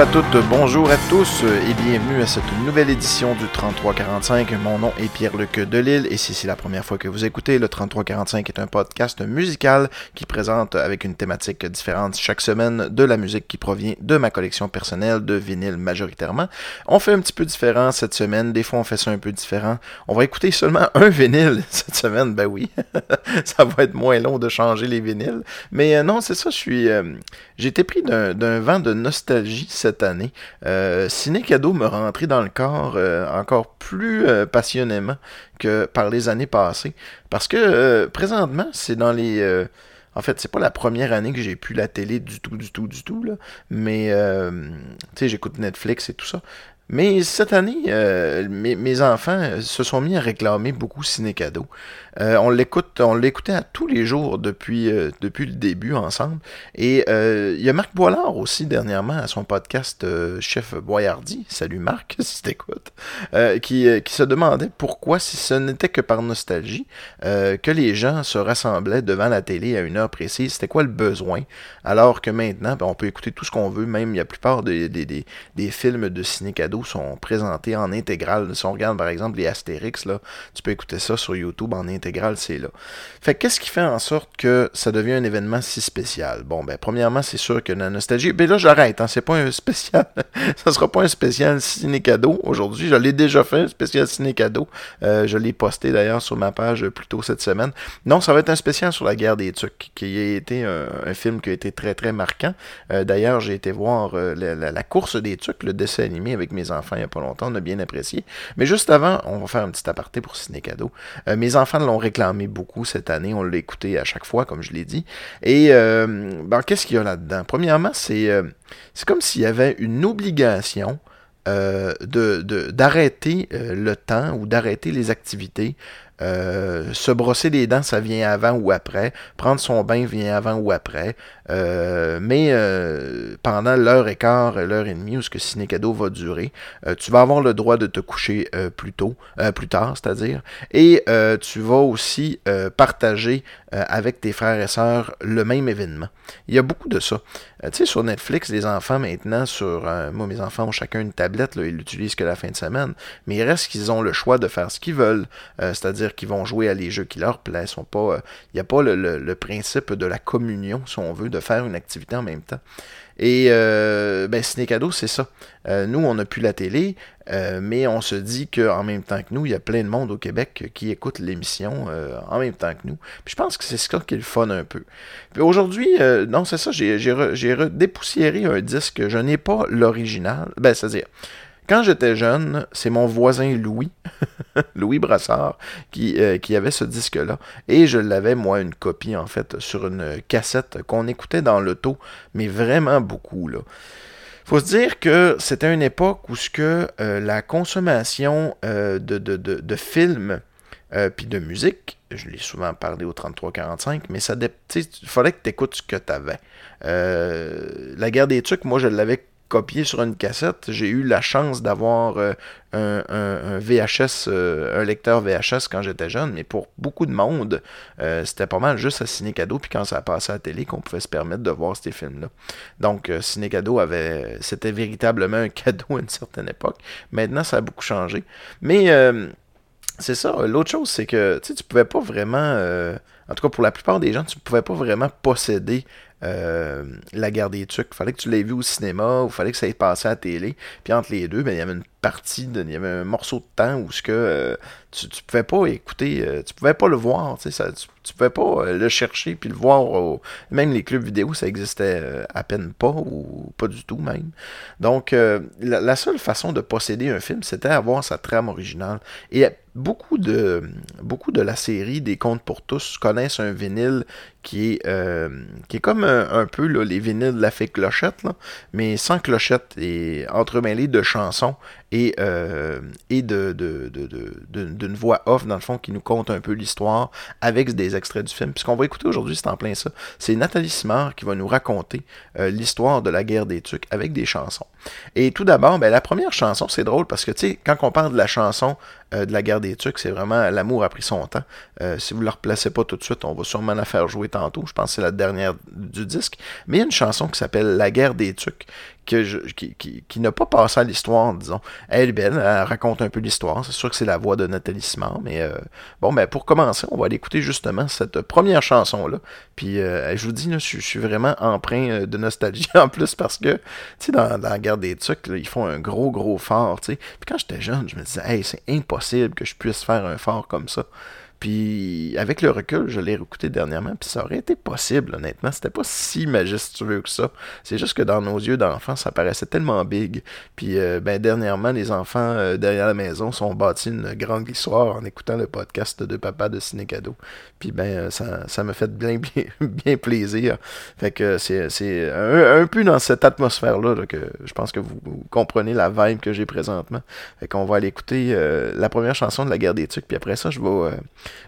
bonjour à toutes, bonjour à tous et bienvenue à cette nouvelle édition du 3345. Mon nom est Pierre-Luc Delille et si c'est la première fois que vous écoutez, le 3345 est un podcast musical qui présente avec une thématique différente chaque semaine de la musique qui provient de ma collection personnelle de vinyle majoritairement. On fait un petit peu différent cette semaine, des fois on fait ça un peu différent. On va écouter seulement un vinyle cette semaine, ben oui, ça va être moins long de changer les vinyles. Mais euh, non, c'est ça. Euh, j'ai été pris d'un vent de nostalgie cette année. Euh, Ciné Cadeau me rentrait dans le corps euh, encore plus euh, passionnément que par les années passées. Parce que présentement, c'est dans les. en fait, c'est pas la première année que j'ai pu la télé du tout, du tout, du tout. Là. Mais, tu sais, j'écoute Netflix et tout ça. Mais cette année, mes, mes, enfants se sont mis à réclamer beaucoup Ciné Cadeau. Euh, on l'écoute, l'écoutait à tous les jours depuis, euh, le début ensemble. Et euh, il y a Marc Boilard aussi dernièrement à son podcast Chef Boyardi. Salut Marc, si t'écoutes. qui, qui se demandait pourquoi, si ce n'était que par nostalgie, que les gens se rassemblaient devant la télé à une heure précise. C'était quoi le besoin? Alors que maintenant, ben, on peut écouter tout ce qu'on veut. Même la plupart des, des, des, des films de ciné cadeau sont présentés en intégrale. Si on regarde par exemple les Astérix, tu peux écouter ça sur YouTube en intégrale intégrale, c'est là. Fait qu'est-ce qui fait en sorte que ça devient un événement si spécial? Bon, ben, premièrement, c'est sûr que la nostalgie. Ben là, j'arrête, hein, c'est pas un spécial. ça sera pas un spécial ciné-cadeau aujourd'hui. Je l'ai déjà fait, un spécial ciné-cadeau. Euh, je l'ai posté d'ailleurs sur ma page plus tôt cette semaine. Non, ça va être un spécial sur la guerre des Tucs, qui a été un, film qui a été très, très marquant. Euh, d'ailleurs, j'ai été voir euh, la, course des Tucs, le dessin animé avec mes enfants il y a pas longtemps. On a bien apprécié. Mais juste avant, on va faire un petit aparté pour ciné-cadeau. mes enfants réclamé beaucoup cette année. On l'a écouté à chaque fois, comme je l'ai dit. Et euh, ben, qu'est-ce qu'il y a là-dedans? Premièrement, c'est euh, comme s'il y avait une obligation euh, de, d'arrêter le temps ou d'arrêter les activités euh, se brosser les dents, ça vient avant ou après. Prendre son bain vient avant ou après. Euh, mais euh, pendant l'heure et quart, l'heure et demie où ce que Ciné Cadeau va durer, tu vas avoir le droit de te coucher plus tôt, plus tard, c'est-à-dire. Et tu vas aussi partager avec tes frères et sœurs le même événement. Il y a beaucoup de ça. tu sais, sur Netflix, les enfants maintenant, sur moi, mes enfants ont chacun une tablette, ils l'utilisent que la fin de semaine. Mais il reste qu'ils ont le choix de faire ce qu'ils veulent. c'est-à-dire qui vont jouer à les jeux qui leur plaisent. Il n'y euh, a pas le, principe de la communion, si on veut, de faire une activité en même temps. Et euh, ben, Ciné Cadeau, c'est ça. Euh, nous, on n'a plus la télé, mais on se dit qu'en même temps que nous, il y a plein de monde au Québec qui écoute l'émission en même temps que nous. Puis je pense que c'est ça qui est le fun un peu. Puis aujourd'hui, non, c'est ça, j'ai dépoussiéré un disque. Je n'ai pas l'original. Ben, c'est-à-dire, quand j'étais jeune, c'est mon voisin Louis, Louis Brassard, qui, euh, qui avait ce disque-là. Et je l'avais, moi, une copie, en fait, sur une cassette qu'on écoutait dans l'auto, mais vraiment beaucoup, là faut se dire que c'était une époque où ce que euh, la consommation euh, de, de, de, films puis de musique, je l'ai souvent parlé au 33-45, mais ça il fallait que tu écoutes ce que tu avais. la guerre des trucs, moi je l'avais copié sur une cassette. J'ai eu la chance d'avoir euh, un, VHS, euh, un lecteur VHS quand j'étais jeune, mais pour beaucoup de monde, euh, c'était pas mal juste à Ciné Cadeau, puis quand ça passé à la télé, qu'on pouvait se permettre de voir ces films-là. Donc, Ciné Cadeau c'était véritablement un cadeau à une certaine époque. Maintenant, ça a beaucoup changé. Mais c'est ça. L'autre chose, c'est que tu pouvais pas vraiment, en tout cas pour la plupart des gens, tu pouvais pas vraiment posséder euh, la guerre des trucs. Fallait que tu l'aies vu au cinéma ou fallait que ça ait passé à la télé. Puis entre les deux, ben, il y avait une partie, il y avait un morceau de temps où ce que euh, tu, tu pouvais pas écouter, euh, tu pouvais pas le voir, tu, sais, tu, tu pouvais pas le chercher puis le voir. même les clubs vidéo, ça existait à peine pas ou pas du tout même. Donc la, seule façon de posséder un film, c'était avoir sa trame originale. Et beaucoup de, la série des Contes pour tous connaissent un vinyle qui est, euh, comme un, peu les vinyles de la fée clochette, mais sans clochette et entremêlé de chansons et, euh, de, d'une voix off, dans le fond, qui nous conte un peu l'histoire avec des extraits du film. Puis ce qu'on va écouter aujourd'hui, c'est en plein ça. C'est Nathalie Simard qui va nous raconter euh, l'histoire de la guerre des Tucs avec des chansons. Et tout d'abord, ben, la première chanson, c'est drôle parce que, tu sais, quand on parle de la chanson de la guerre des Tucs. C'est vraiment L'amour a pris son temps. si vous ne le replacez pas tout de suite, on va sûrement la faire jouer tantôt. Je pense que c'est la dernière du disque. Mais il y a une chanson qui s'appelle La guerre des Tucs qui, n'a pas passé à l'histoire, disons. Elle est belle, elle raconte un peu l'histoire. C'est sûr que c'est la voix de Nathalie Simard, mais euh, bon, ben pour commencer, on va aller écouter justement cette première chanson-là. Puis euh, je vous dis, je, suis vraiment empreint euh, de nostalgie en plus parce que, tu sais, dans, la guerre des trucs, ils font un gros, gros fort, tu sais. Puis quand j'étais jeune, je me disais, hey, c'est impossible que je puisse faire un fort comme ça. Puis avec le recul, je l'ai réécouté dernièrement, puis ça aurait été possible, honnêtement. C'était pas si majestueux que ça. C'est juste que dans nos yeux d'enfants, ça paraissait tellement big. Puis euh, ben dernièrement, les enfants euh, derrière la maison sont bâtis une grande histoire en écoutant le podcast de papa de Ciné Cadeau. Puis ben euh, ça, ça me fait bien, bien, bien plaisir. Fait que c'est un, un, peu dans cette atmosphère-là que je pense que vous, comprenez la vibe que j'ai présentement. Fait qu'on va aller écouter la première chanson de la guerre des tucs, puis après ça, je vais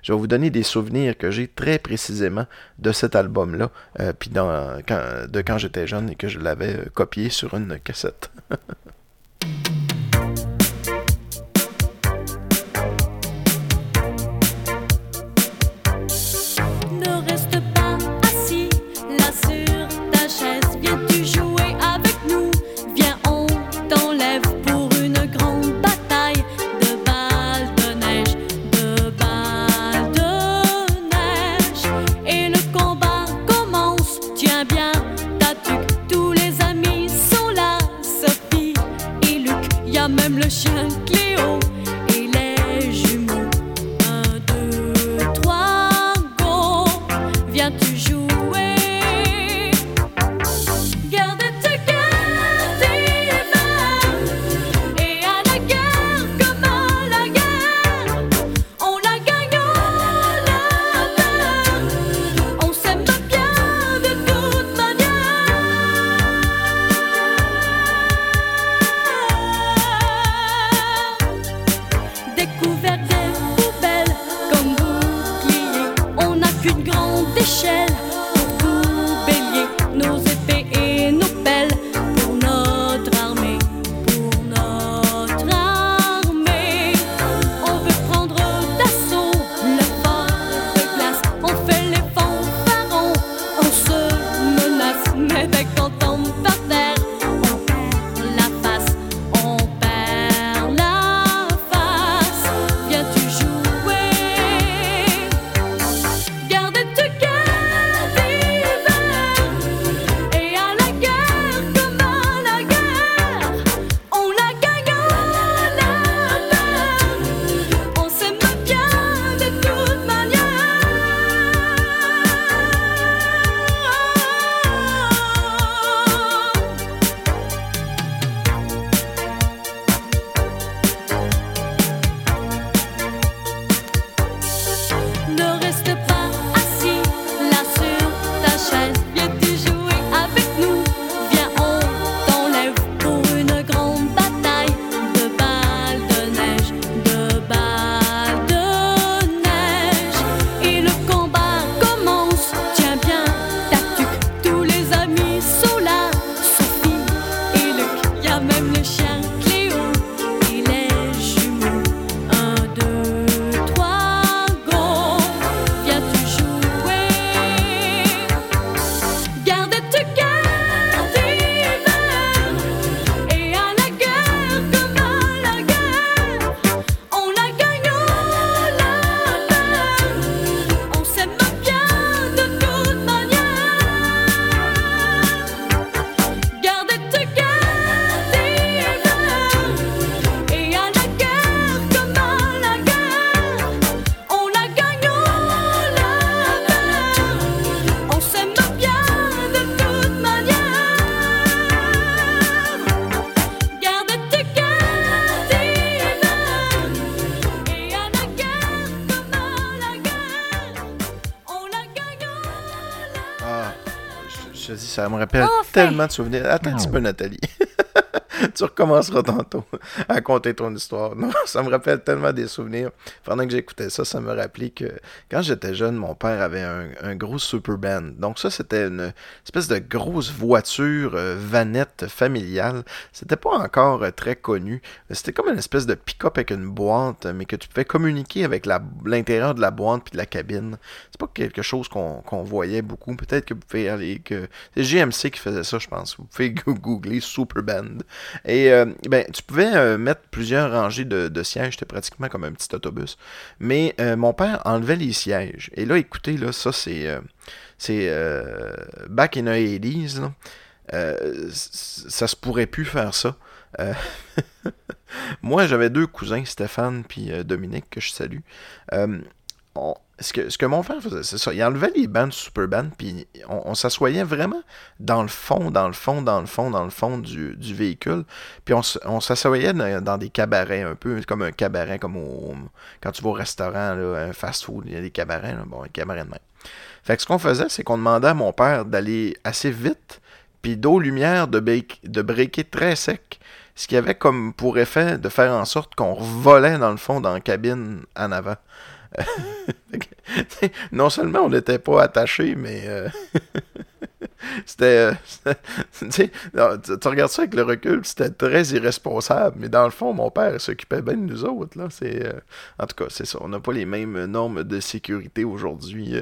je vais vous donner des souvenirs que j'ai très précisément de cet album-là, euh, puis de quand j'étais jeune et que je l'avais euh, copié sur une cassette. ça me rappelle tellement de souvenirs. Attends un petit peu, Nathalie. tu recommenceras tantôt à compter ton histoire. Non, ça me rappelle tellement des souvenirs. Pendant que j'écoutais ça, ça me rappelait que quand j'étais jeune, mon père avait un, gros super band. Donc ça, c'était une espèce de grosse voiture euh, vanette familiale. C'était pas encore euh, très connu. C'était comme une espèce de pick-up avec une boîte, mais que tu pouvais communiquer avec l'intérieur de la boîte puis de la cabine. C'est pas quelque chose qu'on voyait beaucoup. Peut-être que vous pouvez aller que c'est GMC qui faisait ça, je pense. Vous pouvez googler super band. Et euh, ben, tu pouvais euh, mettre plusieurs rangées de, sièges, c'était pratiquement comme un petit autobus. Mais euh, mon père enlevait les sièges. Et là, écoutez, là, ça c'est. c'est back in the 80s. ça se pourrait plus faire ça. Moi, j'avais deux cousins, Stéphane puis Dominique, que je salue. Ce, que, mon frère faisait, c'est ça. Il enlevait les bandes super band, puis on, s'assoyait vraiment dans le fond, dans le fond, dans le fond, dans le fond du, véhicule. Puis on, s'assoyait dans, des cabarets, un peu comme un cabaret, comme quand tu vas au restaurant, un fast-food, il y a des cabarets, bon, un cabaret de même. Fait que ce qu'on faisait, c'est qu'on demandait à mon père d'aller assez vite, puis d'eau-lumière de, de breaker très sec ce qui avait comme pour effet de faire en sorte qu'on volait dans le fond dans la cabine en avant. non seulement on n'était pas attaché, mais euh, c'était. Euh, tu, regardes ça avec le recul, c'était très irresponsable, mais dans le fond, mon père s'occupait bien de nous autres. Là. Euh, en tout cas, c'est ça. On n'a pas les mêmes normes de sécurité aujourd'hui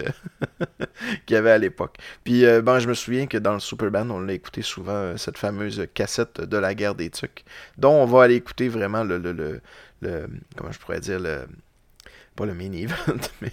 qu'il y avait à l'époque. Puis, ben, je me souviens que dans le Superband, on l'a écouté souvent, cette fameuse cassette de la guerre des tucs, dont on va aller écouter vraiment le, le, le, le comment je pourrais dire, le le mini-event, mais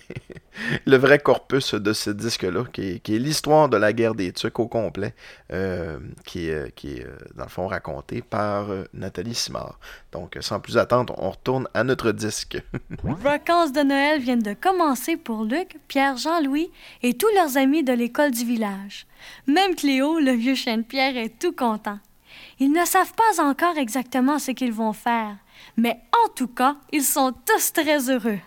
le vrai corpus de ce disque-là, qui est, l'histoire de la guerre des Tucs au complet, euh, qui est, est, euh, dans le fond, raconté par euh, Nathalie Simard. Donc, sans plus attendre, on retourne à notre disque. Vacances de Noël viennent de commencer pour Luc, Pierre, Jean-Louis et tous leurs amis de l'école du village. Même Cléo, le vieux chien de Pierre, est tout content. Ils ne savent pas encore exactement ce qu'ils vont faire, mais en tout cas, ils sont tous très heureux.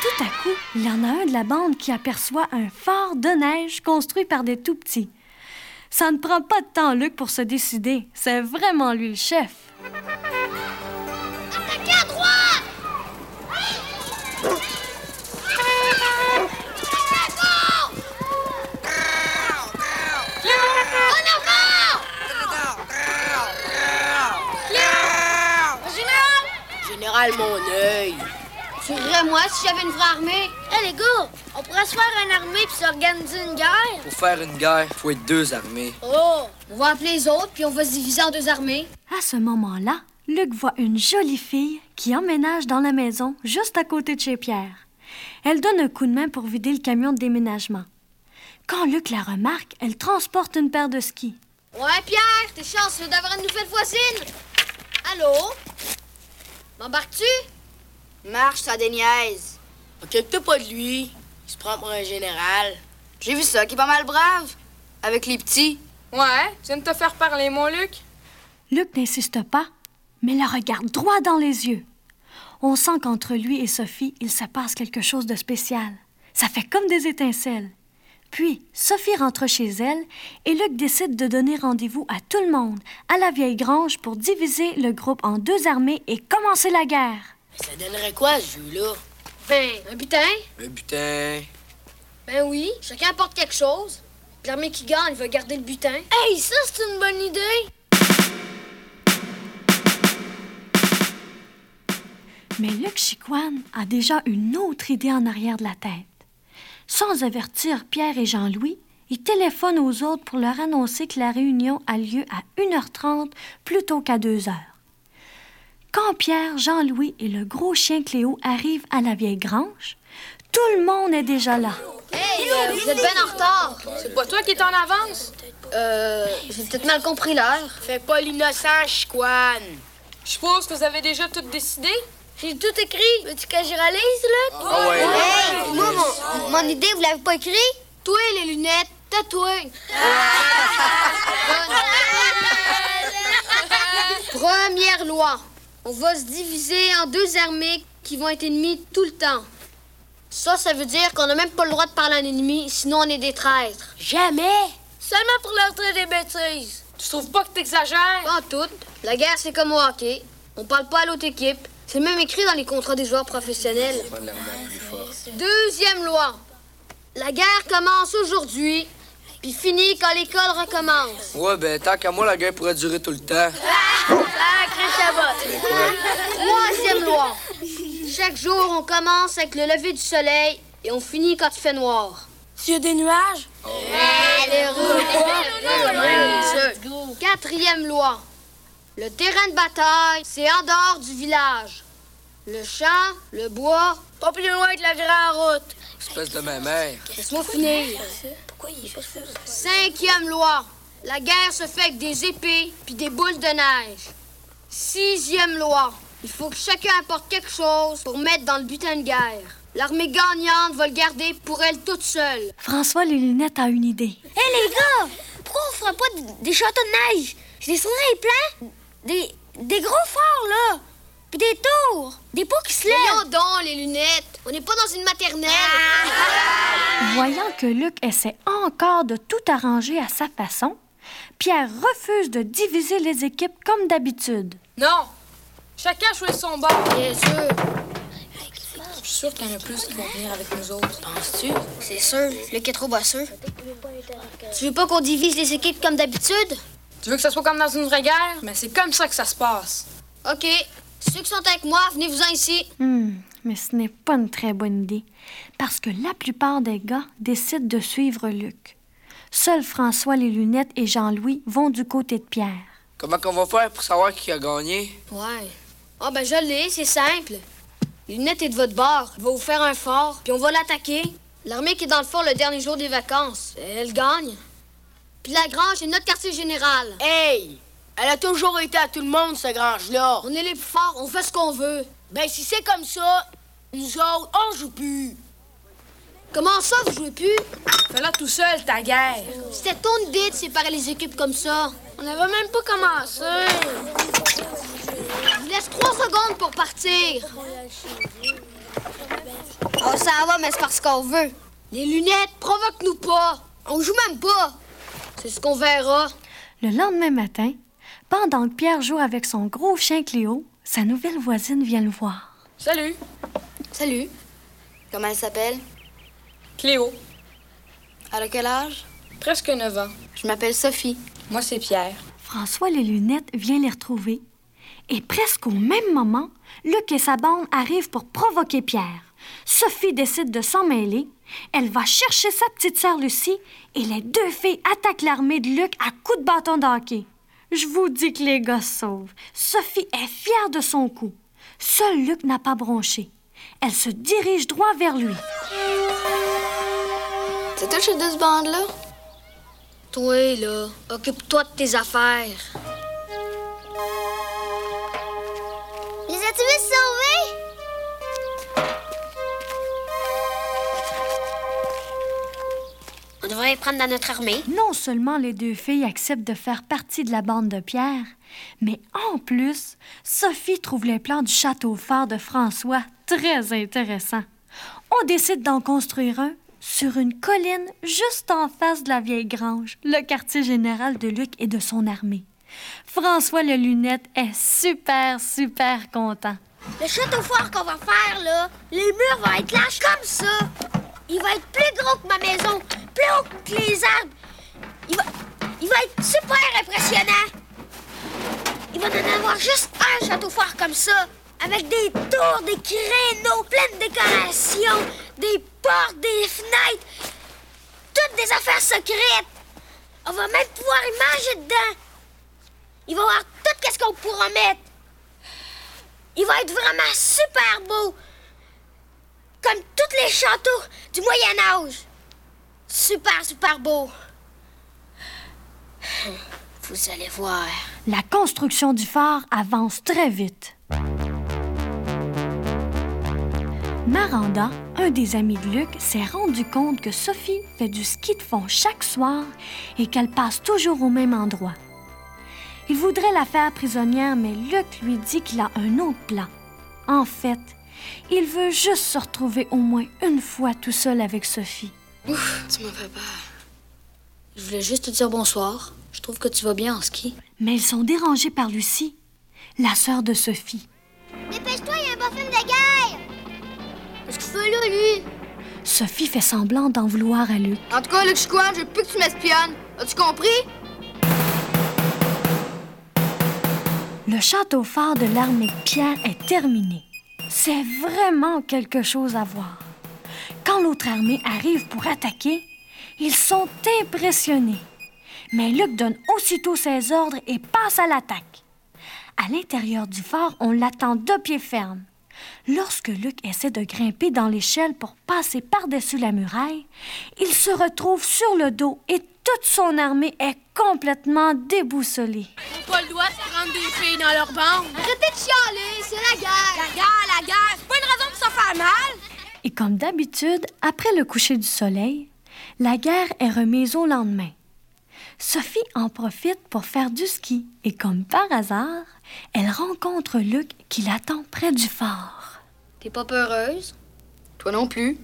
Tout à coup, il y en a un de la bande qui aperçoit un phare de neige construit par des tout petits. Ça ne prend pas de temps, Luc, pour se décider. C'est vraiment lui le chef. À droite! Général, mon œil. Tu moi si j'avais une vraie armée? Hé les gars, on pourrait se faire une armée puis s'organiser une guerre? Pour faire une guerre, faut être deux armées. Oh, on va appeler les autres puis on va se diviser en deux armées. À ce moment-là, Luc voit une jolie fille qui emménage dans la maison juste à côté de chez Pierre. Elle donne un coup de main pour vider le camion de déménagement. Quand Luc la remarque, elle transporte une paire de skis. Ouais, Pierre, t'es chanceux d'avoir une nouvelle voisine. Allô? M'embarques-tu? Marche, ça déniaise. Occupe-toi pas de lui. Il se prend pour un général. J'ai vu ça, qui est pas mal brave. Avec les petits. Ouais, tu viens de te faire parler, mon Luc? Luc n'insiste pas, mais la regarde droit dans les yeux. On sent qu'entre lui et Sophie, il se passe quelque chose de spécial. Ça fait comme des étincelles. Puis, Sophie rentre chez elle et Luc décide de donner rendez-vous à tout le monde à la vieille grange pour diviser le groupe en deux armées et commencer la guerre. Ça donnerait quoi, ce jeu-là? Ben, un butin. Un butin. Ben oui, chacun apporte quelque chose. L'armée qui gagne va garder le butin. Hey, ça, c'est une bonne idée! Mais Luc Chiquan a déjà une autre idée en arrière de la tête. Sans avertir Pierre et Jean-Louis, il téléphone aux autres pour leur annoncer que la réunion a lieu à 1h30 plutôt qu'à 2h. Quand Pierre, Jean-Louis et le gros chien Cléo arrivent à la vieille grange, tout le monde est déjà là. Hey, euh, vous êtes bien en retard. C'est pas toi qui es en avance? Euh, j'ai peut-être mal compris l'heure. Fais pas l'innocent, Chiquan. Je suppose que vous avez déjà tout décidé? J'ai tout écrit. Veux-tu que j'y relise, là? Ah ouais. Hey, moi, mon, mon, idée, vous l'avez pas écrit? Toi, les lunettes, tatouées. Première loi. On va se diviser en deux armées qui vont être ennemies tout le temps. Ça, ça veut dire qu'on n'a même pas le droit de parler à un ennemi, sinon on est des traîtres. Jamais! Seulement pour leur traiter des bêtises. Tu trouves pas que t'exagères? Pas en tout. La guerre, c'est comme au hockey. On parle pas à l'autre équipe. C'est même écrit dans les contrats des joueurs professionnels. Deuxième loi. La guerre commence aujourd'hui, puis finit quand l'école recommence. Ouais, ben, tant qu'à moi, la guerre pourrait durer tout le temps. Troisième loi. Chaque jour, on commence avec le lever du soleil et on finit quand il fait noir. S'il y a des nuages, Quatrième loi. Le terrain de bataille, c'est en dehors du village. Le champ, le bois, pas plus loin que la grande route. Espèce de ma mère. laisse-moi finir. Cinquième loi. La guerre se fait avec des épées puis des boules de neige. Sixième loi. Il faut que chacun apporte quelque chose pour mettre dans le butin de guerre. L'armée gagnante va le garder pour elle toute seule. François les lunettes a une idée. Hé les gars, pourquoi on fera pas des châteaux de neige? Je dessinerai plein. Des, des gros forts, là. Puis des tours. Des pots qui se lèvent. Voyons donc les lunettes. On n'est pas dans une maternelle. Voyant que Luc essaie encore de tout arranger à sa façon, Pierre refuse de diviser les équipes comme d'habitude. Non. Chacun choisit son bord. Bien sûr. Je suis sûr qu'il y en a plus qui vont venir avec nous autres. Penses-tu? C'est sûr. Luc est trop bosseux. Tu veux pas qu'on divise les équipes comme d'habitude? Tu veux que ça soit comme dans une vraie guerre? Mais c'est comme ça que ça se passe. OK. Ceux qui sont avec moi, venez-vous-en ici. Hmm, mais ce n'est pas une très bonne idée, parce que la plupart des gars décident de suivre Luc. Seuls François les lunettes et Jean-Louis vont du côté de Pierre. Comment qu'on va faire pour savoir qui a gagné? Ouais. Ah ben je l'ai, c'est simple. Lunette est de votre bord. Il va vous faire un fort, puis on va l'attaquer. L'armée qui est dans le fort le dernier jour des vacances, elle gagne. Puis la grange est notre quartier général. Hey! Elle a toujours été à tout le monde, cette grange-là. On est les plus forts, on fait ce qu'on veut. Ben, si c'est comme ça, nous autres, on joue plus. Comment ça, vous jouez plus? Fais-la tout seul, ta guerre. C'était ton idée de séparer les équipes comme ça. On n'avait même pas commencé. Je vous laisse trois secondes pour partir. Oh, ça va, mais c'est parce qu'on veut. Les lunettes, provoque-nous pas. On joue même pas. C'est ce qu'on verra. Le lendemain matin, pendant que Pierre joue avec son gros chien Cléo, sa nouvelle voisine vient le voir. Salut. Salut. Comment elle s'appelle? Cléo. Elle a quel âge? Presque 9 ans. Je m'appelle Sophie. Moi, c'est Pierre. François les lunettes vient les retrouver. Et presque au même moment, Luc et sa bande arrivent pour provoquer Pierre. Sophie décide de s'en mêler. Elle va chercher sa petite sœur Lucie et les deux filles attaquent l'armée de Luc à coups de bâton de hockey. Je vous dis que les gars se sauvent. Sophie est fière de son coup. Seul Luc n'a pas bronché. Elle se dirige droit vers lui. C'est toi chef de ce bande-là? Toi, là, occupe-toi de tes affaires. Les as-tu vus devrait les prendre dans notre armée. Non seulement les deux filles acceptent de faire partie de la bande de Pierre, mais en plus, Sophie trouve les plans du château fort de François très intéressants. On décide d'en construire un sur une colline juste en face de la vieille grange, le quartier général de Luc et de son armée. François le lunette est super, super content. Le château fort qu'on va faire, là, les murs vont être larges comme ça. Il va être plus gros que ma maison, plus haut que les arbres. Il va, il va être super impressionnant. Il va en avoir juste un château fort comme ça, avec des tours, des créneaux, plein de décorations, des portes, des fenêtres, toutes des affaires secrètes. On va même pouvoir y manger dedans. Il va avoir tout ce qu'on pourra mettre. Il va être vraiment super beau. Comme tous les châteaux du Moyen Âge. Super, super beau. Vous allez voir. La construction du phare avance très vite. Maranda, un des amis de Luc, s'est rendu compte que Sophie fait du ski de fond chaque soir et qu'elle passe toujours au même endroit. Il voudrait la faire prisonnière, mais Luc lui dit qu'il a un autre plan. En fait, il veut juste se retrouver au moins une fois tout seul avec Sophie. Tu m'as fait peur. Je voulais juste te dire bonsoir. Je trouve que tu vas bien en ski. Mais ils sont dérangés par Lucie, la sœur de Sophie. Dépêche-toi, il y a un beau film de guerre! Qu'est-ce qu'il fait là, lui? Sophie fait semblant d'en vouloir à Luc. En tout cas, Luc Chicoine, je veux plus que tu m'espionnes. As-tu compris? Le château fort de l'armée de Pierre est terminé. C'est vraiment quelque chose à voir. Quand l'autre armée arrive pour attaquer, ils sont impressionnés. Mais Luc donne aussitôt ses ordres et passe à l'attaque. À l'intérieur du fort, on l'attend de pied ferme. Lorsque Luc essaie de grimper dans l'échelle pour passer par-dessus la muraille, il se retrouve sur le dos et toute son armée est complètement déboussolée. Faut pas le droit de prendre des filles dans leur bande. Arrêtez de chialer, c'est la guerre. La guerre, la guerre, c'est pas une raison pour se faire mal. Et comme d'habitude, après le coucher du soleil, la guerre est remise au lendemain. Sophie en profite pour faire du ski et comme par hasard, elle rencontre Luc qui l'attend près du fort. T'es pas peureuse? Toi non plus?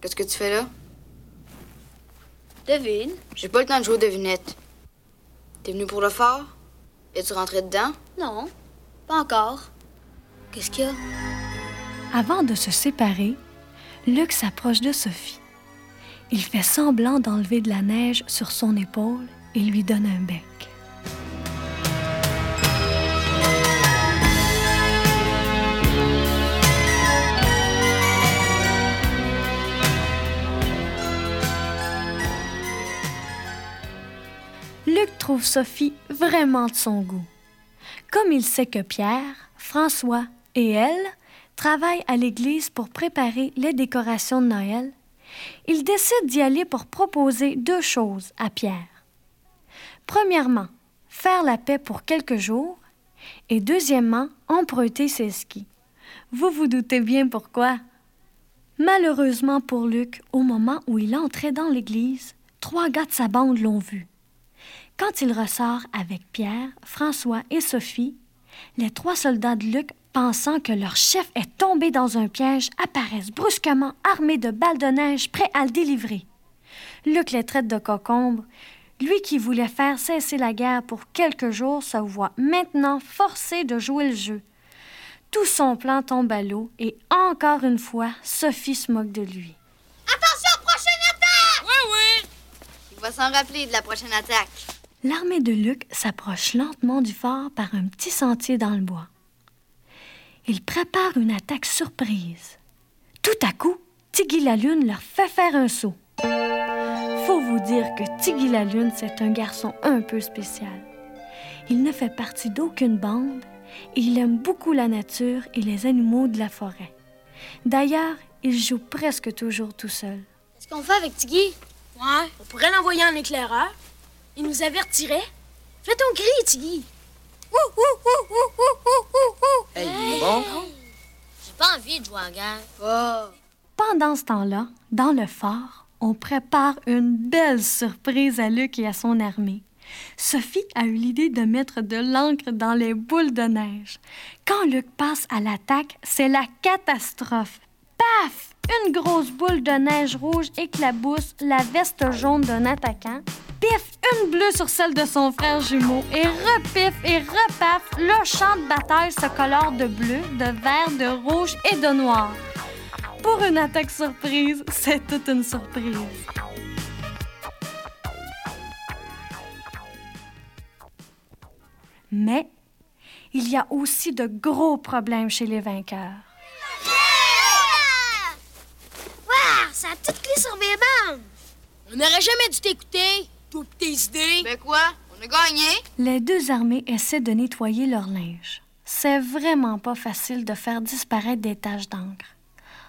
Qu'est-ce que tu fais là? Devine. J'ai pas le temps de jouer aux devinettes. T'es venu pour le fort? Es-tu rentré dedans? Non, pas encore. Qu'est-ce qu'il y a? Avant de se séparer, Luc s'approche de Sophie. Il fait semblant d'enlever de la neige sur son épaule et lui donne un bec. Trouve Sophie vraiment de son goût. Comme il sait que Pierre, François et elle travaillent à l'église pour préparer les décorations de Noël, il décide d'y aller pour proposer deux choses à Pierre. Premièrement, faire la paix pour quelques jours et deuxièmement, emprunter ses skis. Vous vous doutez bien pourquoi. Malheureusement pour Luc, au moment où il entrait dans l'église, trois gars de sa bande l'ont vu. Quand il ressort avec Pierre, François et Sophie, les trois soldats de Luc, pensant que leur chef est tombé dans un piège, apparaissent brusquement armés de balles de neige prêts à le délivrer. Luc les traite de cocombres. Lui qui voulait faire cesser la guerre pour quelques jours se voit maintenant forcé de jouer le jeu. Tout son plan tombe à l'eau et encore une fois, Sophie se moque de lui. Attention, prochaine attaque! Oui, oui. Il va s'en rappeler de la prochaine attaque. L'armée de Luc s'approche lentement du fort par un petit sentier dans le bois. Il prépare une attaque surprise. Tout à coup, Tiggy la Lune leur fait faire un saut. Faut vous dire que Tiggy la Lune, c'est un garçon un peu spécial. Il ne fait partie d'aucune bande et il aime beaucoup la nature et les animaux de la forêt. D'ailleurs, il joue presque toujours tout seul. Qu'est-ce qu'on fait avec Tiggy? Ouais, on pourrait l'envoyer en éclaireur. Il nous avertirait. Fais ton cri, Tiggy. Hey, il est bon? J'ai pas envie de jouer en guerre. Oh. Pendant ce temps-là, dans le fort, on prépare une belle surprise à Luc et à son armée. Sophie a eu l'idée de mettre de l'encre dans les boules de neige. Quand Luc passe à l'attaque, c'est la catastrophe. Paf! Une grosse boule de neige rouge éclabousse la veste jaune d'un attaquant. Pif! Une bleue sur celle de son frère jumeau. Et repif et repaf, le champ de bataille se colore de bleu, de vert, de rouge et de noir. Pour une attaque surprise, c'est toute une surprise. Mais il y a aussi de gros problèmes chez les vainqueurs. Waouh, ça a tout clé sur mes bandes! On n'aurait jamais dû t'écouter. Ben quoi? On a gagné? Les deux armées essaient de nettoyer leur linge. C'est vraiment pas facile de faire disparaître des taches d'encre.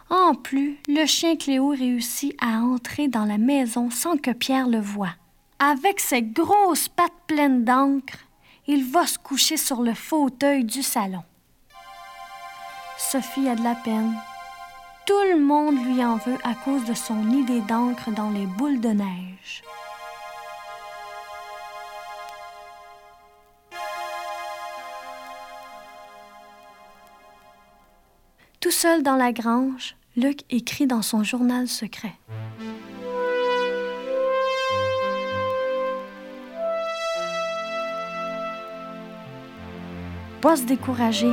En plus, le chien Cléo réussit à entrer dans la maison sans que Pierre le voie. Avec ses grosses pattes pleines d'encre, il va se coucher sur le fauteuil du salon. Sophie a de la peine. Tout le monde lui en veut à cause de son idée d'encre dans les boules de neige. Tout seul dans la grange, Luc écrit dans son journal secret. Pas se décourager,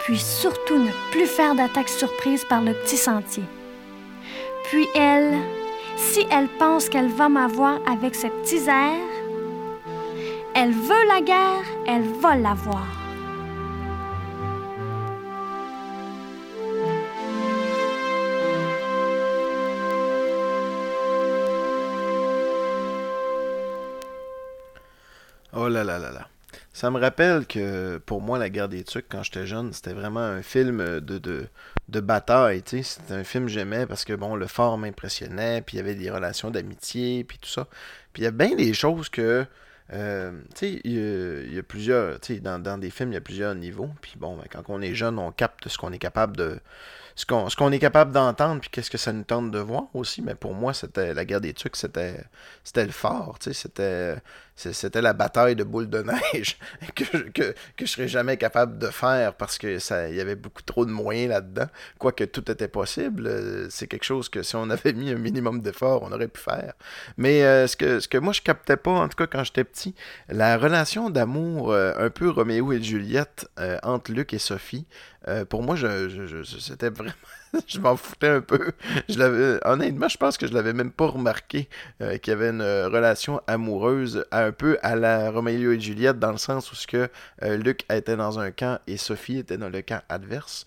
puis surtout ne plus faire d'attaque surprise par le petit sentier. Puis elle, si elle pense qu'elle va m'avoir avec cette petit air, elle veut la guerre, elle va l'avoir. Ça me rappelle que pour moi, La guerre des Tucs, quand j'étais jeune, c'était vraiment un film de, de, de bataille. C'était un film que j'aimais parce que bon, le fort m'impressionnait, puis il y avait des relations d'amitié, puis tout ça. Puis il y a bien des choses que. euh, tu sais, il y, a- plusieurs. Tu sais, dans, dans des films, il y a plusieurs niveaux. Puis bon, ben, quand on est jeune, on capte ce qu'on est capable de. Ce qu'on est capable d'entendre, puis qu'est-ce que ça nous tente de voir aussi. Mais pour moi, c'était la guerre des Tucs, c'était c'était le fort. Tu sais, c'était c'était la bataille de boules de neige que, je- que, serais jamais capable de faire parce que ça y avait beaucoup trop de moyens là-dedans. Quoique tout était possible, euh, c'est quelque chose que si on avait mis un minimum d'effort, on aurait pu faire. Mais euh, ce, que, ce que moi je captais pas, en tout cas quand j'étais petit, la relation d'amour euh, un peu Roméo et Juliette entre Luc et Sophie, pour moi, je- c'était vraiment. je m'en foutais un peu. Je l'avais, honnêtement, je pense que je l'avais même pas remarqué euh, qu'il y avait une euh, relation amoureuse un peu à la Roméo et Juliette, dans le sens où ce que euh, Luc était dans un camp et Sophie était dans le camp adverse.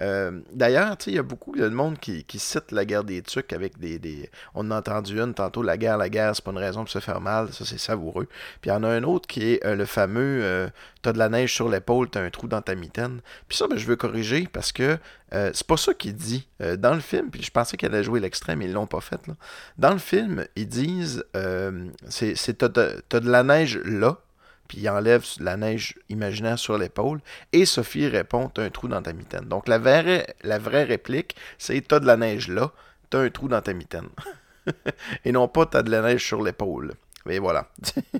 Euh, D'ailleurs, il y a beaucoup de monde qui, qui cite la guerre des tucs avec des, des- On a entendu une tantôt, la guerre, la guerre, c'est pas une raison pour se faire mal, ça c'est savoureux. Puis il y en a un autre qui est euh, le fameux euh, T'as de la neige sur l'épaule, t'as un trou dans ta mitaine. Puis ça, ben, je veux corriger parce que euh, c'est pas ça qu'il dit. Euh, dans le film, puis je pensais qu'elle allait jouer l'extrême, mais ils l'ont pas fait. Dans le film, ils disent euh, c'est t'as de, de la neige là, puis il enlève la neige imaginaire sur l'épaule, et Sophie répond T'as un trou dans ta mitaine. Donc la vraie, la vraie réplique, c'est T'as de la neige là, t'as un trou dans ta mitaine. et non pas T'as de la neige sur l'épaule. Mais voilà.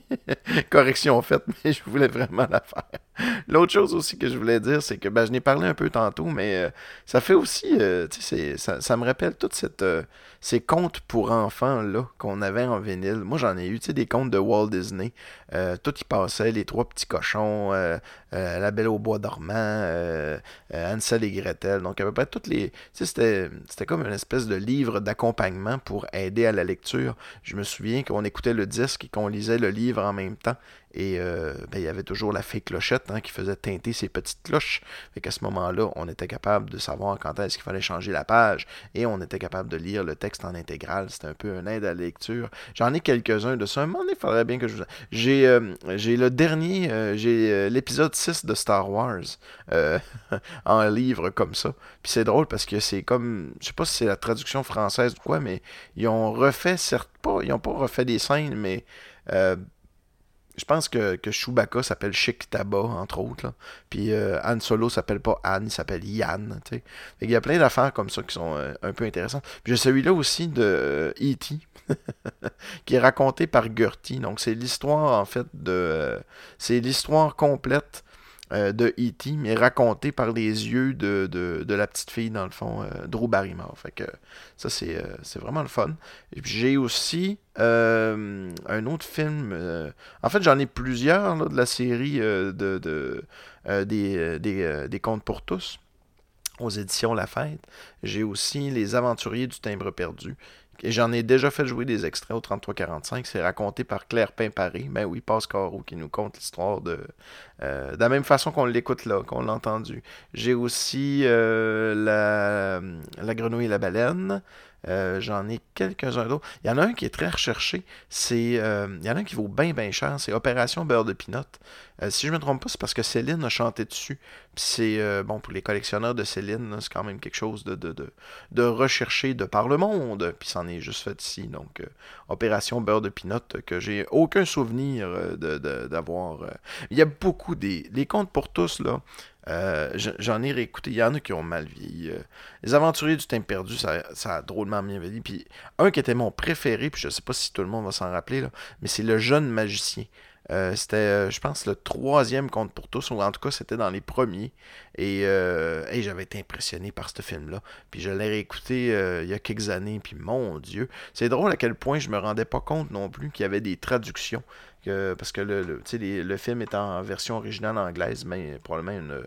Correction faite, mais je voulais vraiment la faire. L'autre chose aussi que je voulais dire, c'est que ben, je n'ai parlé un peu tantôt, mais euh, ça fait aussi, euh, ça, ça me rappelle cette, euh, ces contes pour enfants là qu'on avait en vinyle. Moi, j'en ai eu, des contes de Walt Disney. Tout y passait, les trois petits cochons, La Belle au bois dormant, Hansel et Gretel. Donc à peu près toutes les, c'était, c'était comme une espèce de livre d'accompagnement pour aider à la lecture. Je me souviens qu'on écoutait le disque et qu'on lisait le livre en même temps. Et euh, ben, il y avait toujours la fée clochette hein, qui faisait teinter ses petites cloches. Fait qu'à ce moment-là, on était capable de savoir quand est-ce qu'il fallait changer la page. Et on était capable de lire le texte en intégral. C'était un peu un aide à la lecture. J'en ai quelques-uns de ça. Un moment donné, il faudrait bien que je vous... J'ai, euh, j'ai le dernier, euh, j'ai euh, l'épisode 6 de Star Wars en livre comme ça. Puis c'est drôle parce que c'est comme, je sais pas si c'est la traduction française ou quoi, mais ils ont refait, certes pas, ils ont pas refait des scènes, mais je pense que, que Chewbacca s'appelle Chic Taba, entre autres. là. Puis euh, Han Solo s'appelle pas Anne, il s'appelle Yann. qu'il y a plein d'affaires comme ça qui sont euh, un peu intéressantes. Puis j'ai celui-là aussi de euh, E.T., qui est raconté par Gertie. Donc c'est l'histoire, en fait, de... euh, c'est l'histoire complète euh, de E.T., mais racontée par les yeux de, de, de la petite fille, dans le fond, euh, Drew Barrymore. Que ça, c'est euh, c'est vraiment le fun. J'ai aussi un autre film. en fait, j'en ai plusieurs là, de la série de, de, des, des, des Contes pour tous aux éditions La Fête. J'ai aussi Les Aventuriers du Timbre Perdu. Et j'en ai déjà fait jouer des extraits au 3345. C'est raconté par Claire Pimparé. Ben oui, Pascal Roux qui nous conte l'histoire de, euh, de la même façon qu'on l'écoute là, qu'on l'a entendu. J'ai aussi euh, la, la Grenouille et la Baleine. Euh, J'en ai quelques-uns d'autres. Il y en a un qui est très recherché. C'est, euh, il y en a un qui vaut bien, bien cher. C'est Opération Beurre de Pinot. Euh, si je ne me trompe pas, c'est parce que Céline a chanté dessus. C'est, bon, pour les collectionneurs de Céline, c'est quand même quelque chose de, de, de, de recherché de par le monde. Puis c'en est juste fait ici. Donc, Opération Beurre de Pinot, que j'ai aucun souvenir de- de- d'avoir. euh. Il y a beaucoup des. Les contes pour tous, là. Euh, je- J'en ai réécouté. Il y en a qui ont mal vieilli. euh. Les Aventuriers du Temps perdu, ça, ça a drôlement bien vieilli. Un qui était mon préféré, puis je sais pas si tout le monde va s'en rappeler, mais c'est Le Jeune Magicien. Euh, c'était, je pense, le troisième conte pour tous, ou en tout cas, c'était dans les premiers. Et, j'avais été impressionné par ce film-là. Puis je l'ai réécouté il y a quelques années, puis mon Dieu, c'est drôle à quel point je me rendais pas compte non plus qu'il y avait des traductions parce que le, le, le, film est en version originale anglaise, mais probablement une,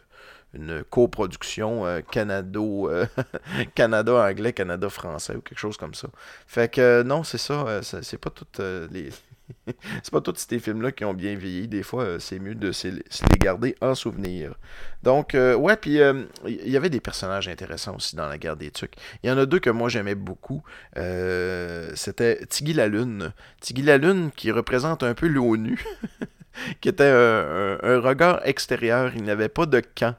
une coproduction euh, Canado, euh, Canada anglais, Canada français ou quelque chose comme ça. Fait que non, c'est ça, c'est pas toutes les c'est pas tous ces films-là qui ont bien vieilli. Des fois, euh, c'est mieux de se les garder en souvenir. Donc, euh, ouais, puis euh, il y avait des personnages intéressants aussi dans la guerre des Tucs. Il y en a deux que moi j'aimais beaucoup. C'était Tiggy la Lune. Tiggy la Lune qui représente un peu l'ONU. qui était un, regard extérieur. Il n'avait pas de camp.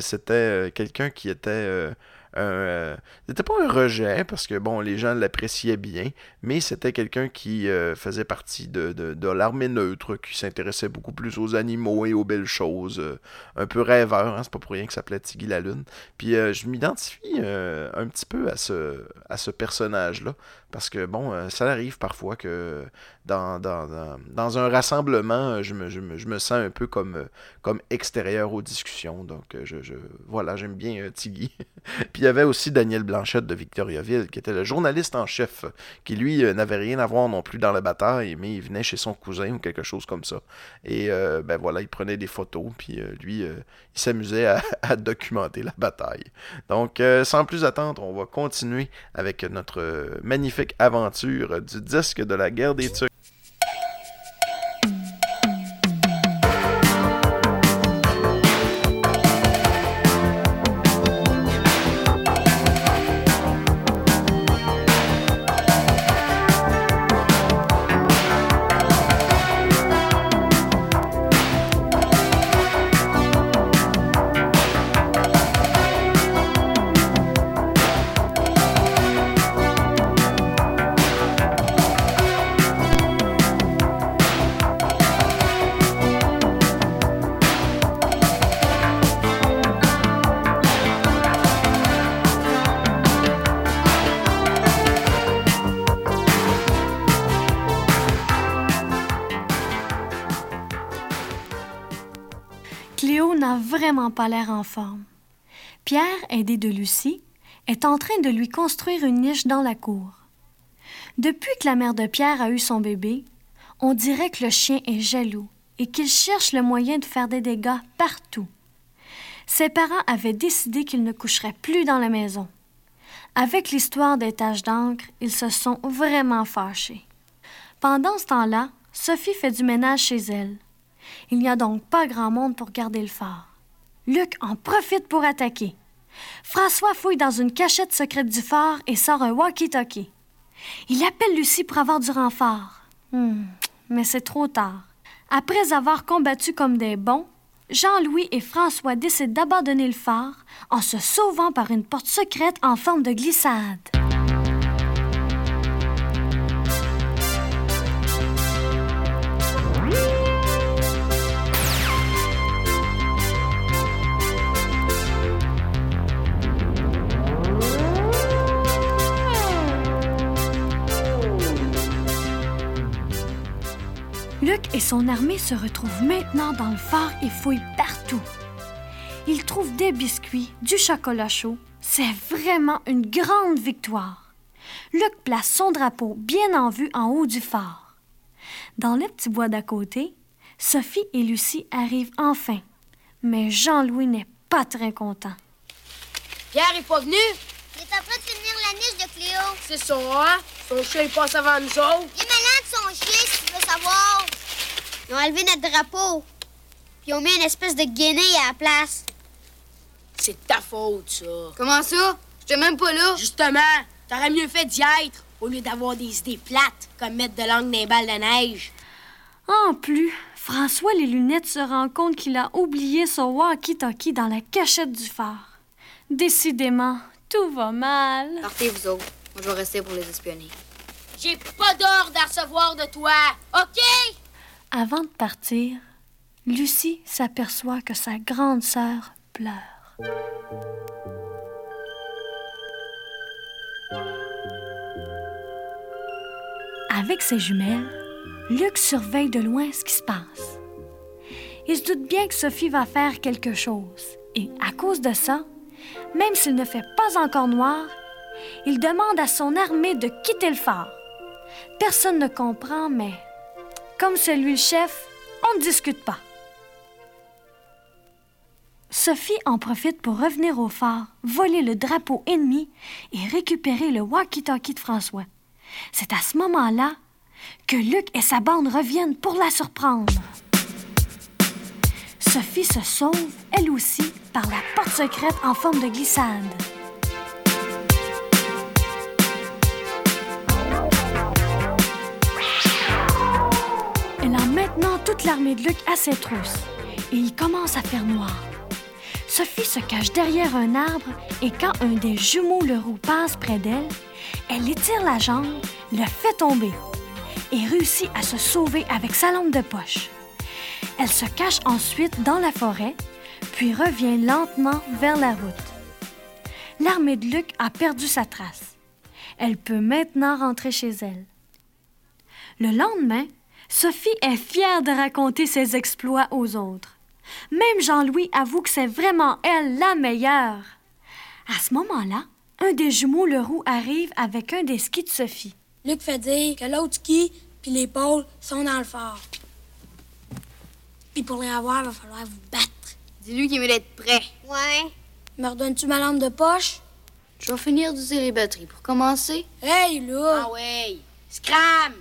C'était quelqu'un qui était euh, c'était pas un rejet parce que bon, les gens l'appréciaient bien, mais c'était quelqu'un qui euh, faisait partie de, l'armée neutre, qui s'intéressait beaucoup plus aux animaux et aux belles choses, euh, un peu rêveur, hein, c'est pas pour rien que s'appelait Tiggy la Lune. Puis je m'identifie un petit peu à ce, à ce personnage-là, parce que bon, ça arrive parfois que dans, dans, dans, un rassemblement, je me, je, me, je me, sens un peu comme, comme extérieur aux discussions. Donc je, voilà, j'aime bien Tiggy. Puis il y avait aussi Daniel Blanchette de Victoriaville, qui était le journaliste en chef, qui lui euh, n'avait rien à voir non plus dans la bataille, mais il venait chez son cousin ou quelque chose comme ça. Et euh, ben voilà, il prenait des photos, puis euh, lui, il s'amusait à, à, documenter la bataille. Donc, sans plus attendre, on va continuer avec notre magnifique aventure du disque de la guerre des Turcs. pas l'air en forme. Pierre, aidé de Lucie, est en train de lui construire une niche dans la cour. Depuis que la mère de Pierre a eu son bébé, on dirait que le chien est jaloux et qu'il cherche le moyen de faire des dégâts partout. Ses parents avaient décidé qu'il ne coucherait plus dans la maison. Avec l'histoire des taches d'encre, ils se sont vraiment fâchés. Pendant ce temps-là, Sophie fait du ménage chez elle. Il n'y a donc pas grand monde pour garder le phare. Luc en profite pour attaquer. François fouille dans une cachette secrète du phare et sort un walkie-talkie. Il appelle Lucie pour avoir du renfort. Hmm, mais c'est trop tard. Après avoir combattu comme des bons, Jean-Louis et François décident d'abandonner le phare en se sauvant par une porte secrète en forme de glissade. Luc et son armée se retrouvent maintenant dans le phare et fouillent partout. Ils trouvent des biscuits, du chocolat chaud. C'est vraiment une grande victoire. Luc place son drapeau bien en vue en haut du phare. Dans le petit bois d'à côté, Sophie et Lucie arrivent enfin. Mais Jean-Louis n'est pas très content. Pierre est pas venu? Il est en train de finir la niche de Cléo? C'est ça, hein? Son chien passe avant nous autres. Il est malade, son chien, si tu veux savoir. Ils ont enlevé notre drapeau. Puis ils ont mis une espèce de guenille à la place. C'est ta faute, ça. Comment ça? J'étais même pas là. Justement, t'aurais mieux fait d'y être au lieu d'avoir des idées plates comme mettre de l'angle dans les balles de neige. En plus, François les lunettes se rend compte qu'il a oublié son walkie-talkie dans la cachette du phare. Décidément, tout va mal. Partez, vous autres. Moi, je vais rester pour les espionner. J'ai pas d'ordre à recevoir de toi, OK? Avant de partir, Lucie s'aperçoit que sa grande sœur pleure. Avec ses jumelles, Luc surveille de loin ce qui se passe. Il se doute bien que Sophie va faire quelque chose, et à cause de ça, même s'il ne fait pas encore noir, il demande à son armée de quitter le phare. Personne ne comprend, mais comme celui le chef, on ne discute pas. Sophie en profite pour revenir au phare, voler le drapeau ennemi et récupérer le walkie-talkie de François. C'est à ce moment-là que Luc et sa bande reviennent pour la surprendre. Sophie se sauve, elle aussi, par la porte secrète en forme de glissade. Maintenant toute l'armée de Luc à ses trousses et il commence à faire noir. Sophie se cache derrière un arbre et quand un des jumeaux le roux passe près d'elle, elle étire la jambe, le fait tomber et réussit à se sauver avec sa lampe de poche. Elle se cache ensuite dans la forêt, puis revient lentement vers la route. L'armée de Luc a perdu sa trace. Elle peut maintenant rentrer chez elle. Le lendemain, Sophie est fière de raconter ses exploits aux autres. Même Jean-Louis avoue que c'est vraiment elle la meilleure. À ce moment-là, un des jumeaux le roux arrive avec un des skis de Sophie. Luc fait dire que l'autre ski puis l'épaule sont dans le phare. Puis pour les avoir, il va falloir vous battre. Dis-lui qu'il veut être prêt. Ouais. Me redonnes-tu ma lampe de poche? Je vais finir d'user les batteries pour commencer. Hey, là! Ah ouais! Scram!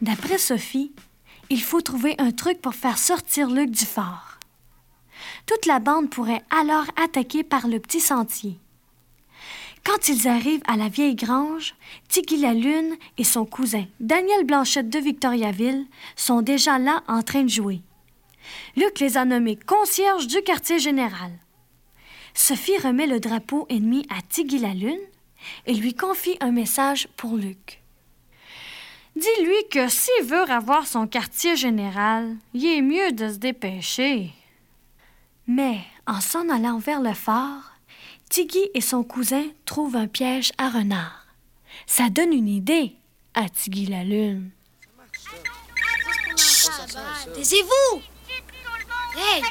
D'après Sophie, il faut trouver un truc pour faire sortir Luc du fort. Toute la bande pourrait alors attaquer par le petit sentier. Quand ils arrivent à la vieille grange, Tiggy la Lune et son cousin, Daniel Blanchette de Victoriaville, sont déjà là en train de jouer. Luc les a nommés concierges du quartier général. Sophie remet le drapeau ennemi à Tiggy la Lune et lui confie un message pour Luc. Dis-lui que s'il veut avoir son quartier général, il est mieux de se dépêcher. Mais en s'en allant vers le phare, Tiggy et son cousin trouvent un piège à renard. Ça donne une idée à Tiggy la Lune. Taisez-vous! Hey,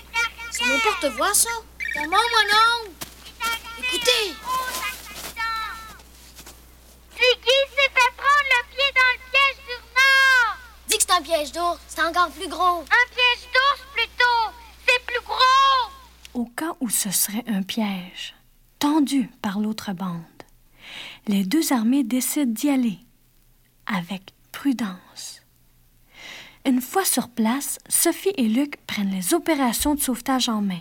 c'est mon porte-voix, ça? Comment, mon oncle? Écoutez! Tiggy s'est fait prendre le pied dans le piège du renard! Dis que c'est un piège d'ours, c'est encore plus gros. Un piège d'ours plutôt! C'est plus gros! Au cas où ce serait un piège, tendu par l'autre bande, les deux armées décident d'y aller avec prudence. Une fois sur place, Sophie et Luc prennent les opérations de sauvetage en main,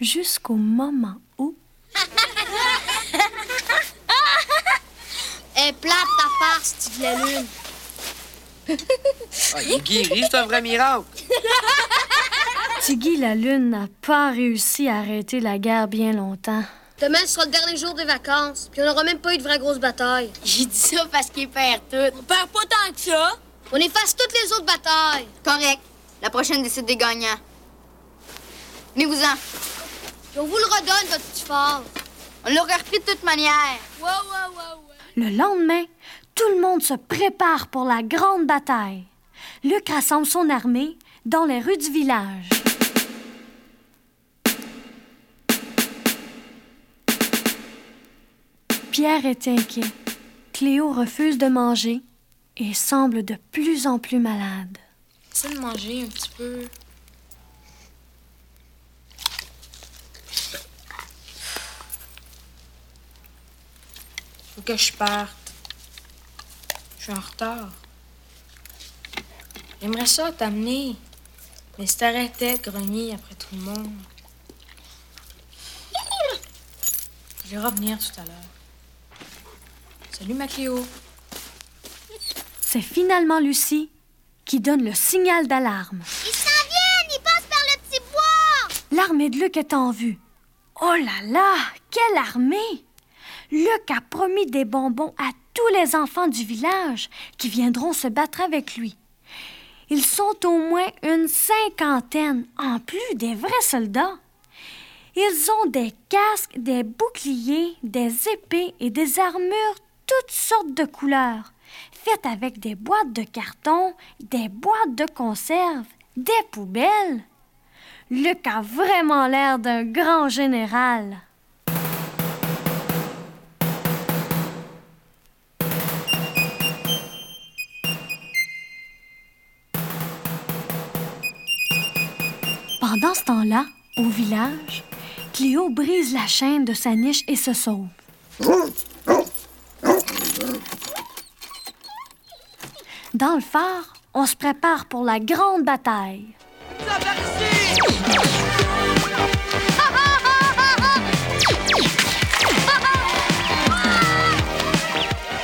jusqu'au moment où? Elle plate ta farce, Tiggy la Lune. Ah, il est guéri, c'est un vrai miracle. Tiggy la Lune n'a pas réussi à arrêter la guerre bien longtemps. Demain, ce sera le dernier jour des vacances, puis on n'aura même pas eu de vraie grosse bataille. J'ai dit ça parce qu'il perd tout. On perd pas tant que ça! On efface toutes les autres batailles. Correct. La prochaine décide des gagnants. Venez-vous-en. On vous le redonne, votre petit fort. On l'aurait repris de toute manière. Ouais, ouais, ouais, ouais. Le lendemain, tout le monde se prépare pour la grande bataille. Luc rassemble son armée dans les rues du village. Pierre est inquiet. Cléo refuse de manger et semble de plus en plus malade. Essaie de manger un petit peu. Faut que je parte. Je suis en retard. J'aimerais ça t'amener. Mais si t'arrêtais de grogner après tout le monde. Je vais revenir tout à l'heure. Salut, ma Cléo. C'est finalement Lucie qui donne le signal d'alarme. Ils s'en viennent! Ils passent par le petit bois! L'armée de Luc est en vue. Oh là là, quelle armée! Luc a promis des bonbons à tous les enfants du village qui viendront se battre avec lui. Ils sont au moins une cinquantaine, en plus des vrais soldats. Ils ont des casques, des boucliers, des épées et des armures toutes sortes de couleurs, faites avec des boîtes de carton, des boîtes de conserve, des poubelles. Luc a vraiment l'air d'un grand général. Pendant ce temps-là, au village, Cléo brise la chaîne de sa niche et se sauve. Dans le phare, on se prépare pour la grande bataille.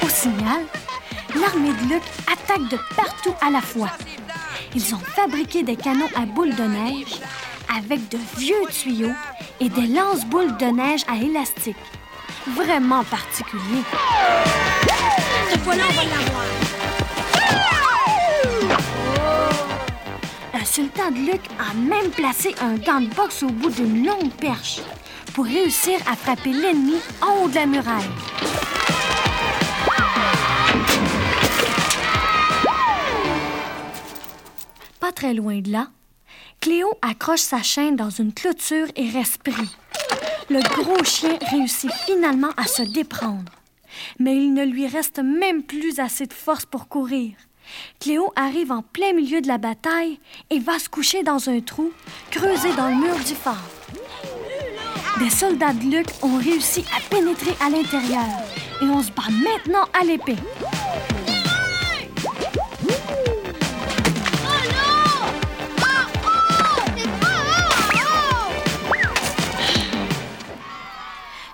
Au signal, l'armée de Luc attaque de partout à la fois. Ils ont fabriqué des canons à boules de neige avec de vieux tuyaux et des lance-boules de neige à élastique. Vraiment particulier. Le sultan de Luc a même placé un gant de boxe au bout d'une longue perche pour réussir à frapper l'ennemi en haut de la muraille. Pas très loin de là, Cléo accroche sa chaîne dans une clôture et pris. Le gros chien réussit finalement à se déprendre. Mais il ne lui reste même plus assez de force pour courir. Cléo arrive en plein milieu de la bataille et va se coucher dans un trou creusé dans le mur du phare. Des soldats de Luc ont réussi à pénétrer à l'intérieur et on se bat maintenant à l'épée.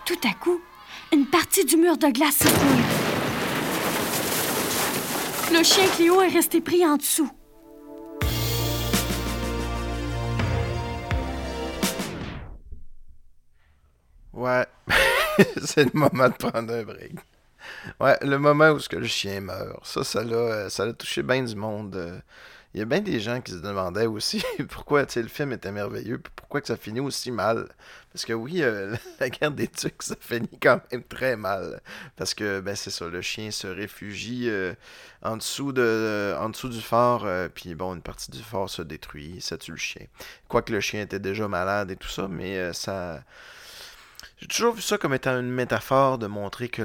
Tout à coup, une partie du mur de glace s'écroule. Le chien Cléo est resté pris en dessous. Ouais, c'est le moment de prendre un break. Ouais, le moment où ce que le chien meurt, ça, ça l'a, euh, ça l'a touché bien du monde. Il y a bien des gens qui se demandaient aussi pourquoi, le film était merveilleux, pourquoi que ça finit aussi mal. Parce que oui, euh, la guerre des tucs, ça finit quand même très mal. Parce que, ben c'est ça, le chien se réfugie euh, en, dessous de, en dessous du fort, euh, puis bon, une partie du fort se détruit, ça tue le chien. Quoique le chien était déjà malade et tout ça, mais ça... J'ai toujours vu ça comme étant une métaphore de montrer que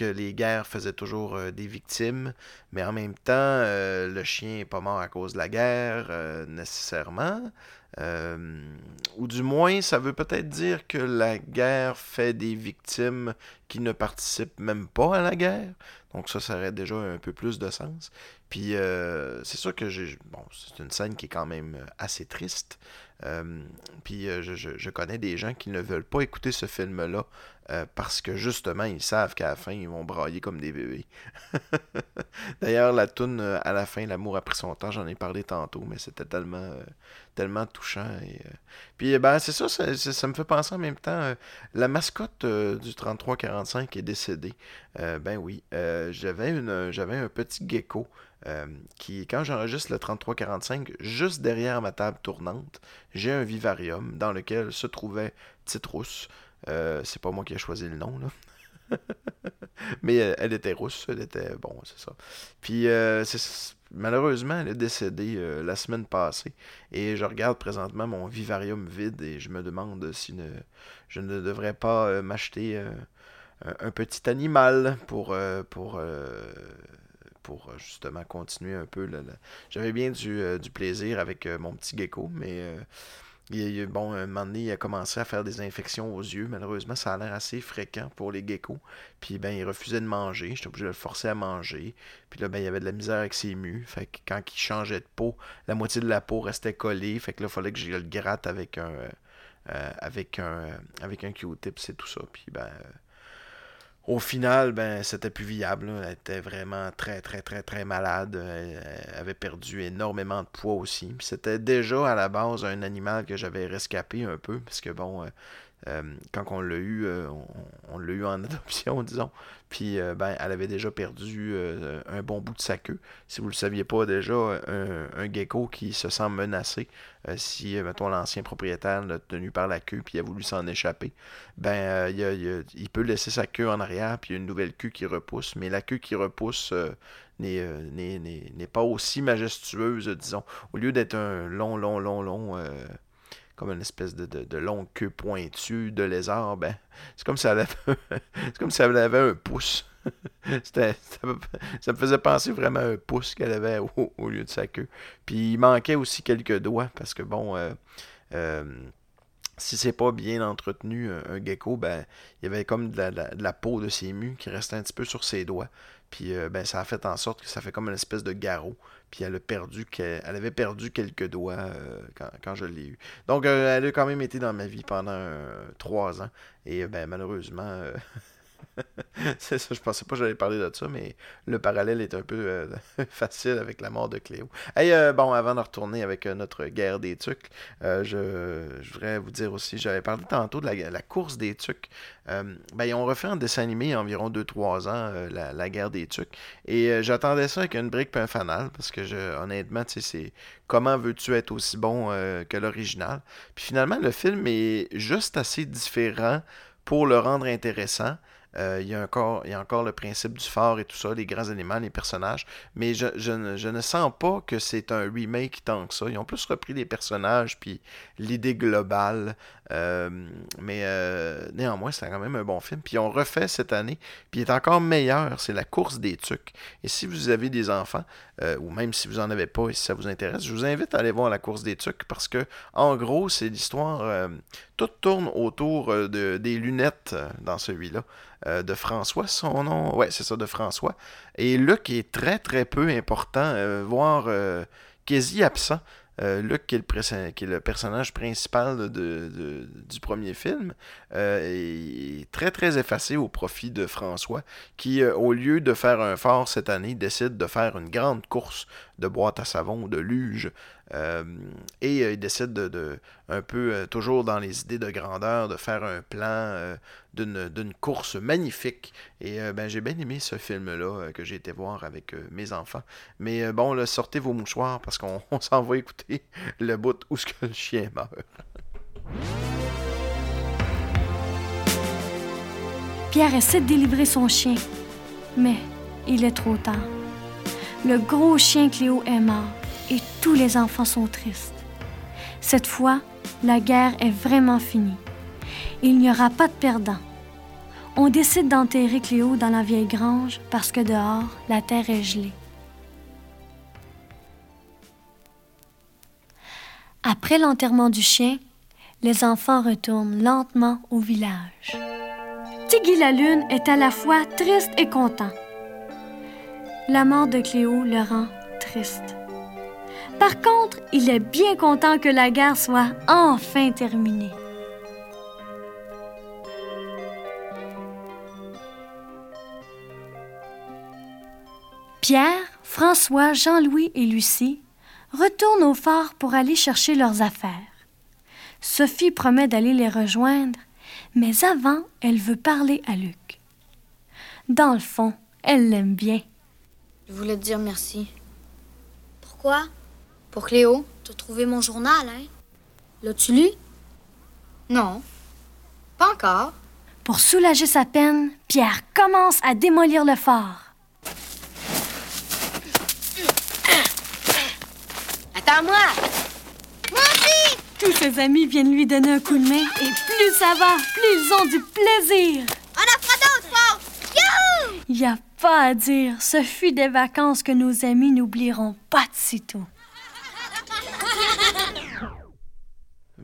les guerres faisaient toujours euh, des victimes, mais en même temps euh, le chien est pas mort à cause de la guerre euh, nécessairement. Ou du moins, ça veut peut-être dire que la guerre fait des victimes qui ne participent même pas à la guerre. Donc ça, ça aurait déjà un peu plus de sens. Puis c'est sûr que j'ai... Bon, c'est une scène qui est quand même assez triste. Euh, puis euh, je, je- connais des gens qui ne veulent pas écouter ce film-là euh, parce que justement, ils savent qu'à la fin, ils vont brailler comme des bébés. D'ailleurs, la toune à la fin, L'amour a pris son temps, j'en ai parlé tantôt, mais c'était tellement, tellement touchant. Puis, ben, c'est ça, ça, ça- ça me fait penser en même temps, la mascotte du 3345 est décédée. Ben oui, j'avais j'avais un petit gecko euh, qui, quand j'enregistre le 3345, juste derrière ma table tournante, j'ai un vivarium dans lequel se trouvait Petite Rousse. Euh, c'est pas moi qui ai choisi le nom, là. Mais euh, elle était rousse, elle était bon, c'est ça. Puis euh, malheureusement, elle est décédée la semaine passée. Et je regarde présentement mon vivarium vide et je me demande si je ne devrais pas m'acheter un, petit animal pour, pour, euh, justement continuer un peu. J'avais bien du, euh, plaisir avec euh, mon petit gecko, mais il, bon, un moment donné, il a commencé à faire des infections aux yeux. Malheureusement, ça a l'air assez fréquent pour les geckos. Puis ben, il refusait de manger. J'étais obligé de le forcer à manger. Puis là, ben, il y avait de la misère avec ses mus. Fait que quand il changeait de peau, la moitié de la peau restait collée. Fait que là, il fallait que je le gratte avec un, avec un, avec un Q-tip, c'est tout ça. Puis ben, au final, ben, c'était plus viable. Elle était vraiment très, très, très, très malade. Elle, elle avait perdu énormément de poids aussi. C'était déjà à la base un animal que j'avais rescapé un peu. Parce que bon, euh, euh, quand on l'a eu, euh, on, l'a eu en adoption, disons. Puis, ben, elle avait déjà perdu un bon bout de sa queue. Si vous ne le saviez pas déjà, un, gecko qui se sent menacé, si, mettons, l'ancien propriétaire l'a tenu par la queue puis il a voulu s'en échapper, ben, il, peut laisser sa queue en arrière puis il une nouvelle queue qui repousse. Mais la queue qui repousse n'est pas aussi majestueuse, disons. Au lieu d'être un long, long, long, long comme une espèce de, de, longue queue pointue de lézard, ben, c'est comme si elle avait, comme avait un pouce. ça, me faisait penser vraiment à un pouce qu'elle avait au, lieu de sa queue. Puis il manquait aussi quelques doigts, parce que bon, euh, euh, si c'est pas bien entretenu, un, gecko, ben, il y avait comme de la, de la, peau de ses mus qui restait un petit peu sur ses doigts. Puis euh, ben, ça a fait en sorte que ça fait comme une espèce de garrot. Puis elle a perdu, elle avait perdu quelques doigts euh, quand, je l'ai eu. Donc euh, elle a quand même été dans ma vie pendant trois ans. Et ben malheureusement, c'est ça, je pensais pas que j'allais parler de ça, mais le parallèle est un peu euh, facile avec la mort de Cléo. Et euh, bon, avant de retourner avec euh, notre guerre des tucs, je, voudrais vous dire aussi, j'avais parlé tantôt de la, course des tucs. ben, ils ont refait un dessin animé il y a environ 2-3 ans, la, guerre des tucs. Et j'attendais ça avec une brique et un fanal, parce que je, honnêtement, tu sais, c'est comment veux-tu être aussi bon que l'original? Puis finalement, le film est juste assez différent pour le rendre intéressant. Euh, il, y a encore, il y a encore le principe du phare et tout ça, les grands éléments, les personnages. Mais je, je, ne, je ne, sens pas que c'est un remake tant que ça. Ils ont plus repris les personnages puis l'idée globale. Euh, mais euh, néanmoins, c'est quand même un bon film. Puis on refait cette année. Puis il est encore meilleur. C'est la course des tucs. Et si vous avez des enfants, ou même si vous en avez pas et si ça vous intéresse, je vous invite à aller voir la course des tucs parce que, en gros, c'est l'histoire. Tout tourne autour de, des lunettes dans celui-là. Euh, de François, son nom. Ouais, c'est ça, de François. Et Luc est très, très peu important, euh, voire euh, quasi absent. Luc, qui est, le, personnage principal du premier film, est très très effacé au profit de François, qui, au lieu de faire un phare cette année, décide de faire une grande course de boîte à savon, de luge, euh, et euh, il décide de, un peu, euh, toujours dans les idées de grandeur, de faire un plan d'une course magnifique. Et ben, j'ai bien aimé ce film-là que j'ai été voir avec mes enfants. Mais bon, sortez vos mouchoirs parce qu'on s'en va écouter le bout où ce que le chien meurt. Pierre essaie de délivrer son chien, mais il est trop tard. Le gros chien Cléo est mort et tous les enfants sont tristes. Cette fois, la guerre est vraiment finie. Il n'y aura pas de perdants. On décide d'enterrer Cléo dans la vieille grange parce que dehors, la terre est gelée. Après l'enterrement du chien, les enfants retournent lentement au village. Tiggy la Lune est à la fois triste et content. La mort de Cléo le rend triste. Par contre, il est bien content que la guerre soit enfin terminée. Pierre, François, Jean-Louis et Lucie retournent au phare pour aller chercher leurs affaires. Sophie promet d'aller les rejoindre, mais avant, elle veut parler à Luc. Dans le fond, elle l'aime bien. Je voulais te dire merci. Pourquoi? Pour Cléo, t'as trouvé mon journal, hein? L'as-tu lu? Non. Pas encore. Pour soulager sa peine, Pierre commence à démolir le phare. Attends-moi! Moi aussi! Tous ses amis viennent lui donner un coup de main et plus ça va, plus ils ont du plaisir. On a fera d'autres, Youhou! Y a pas à dire, ce fut des vacances que nos amis n'oublieront pas de sitôt.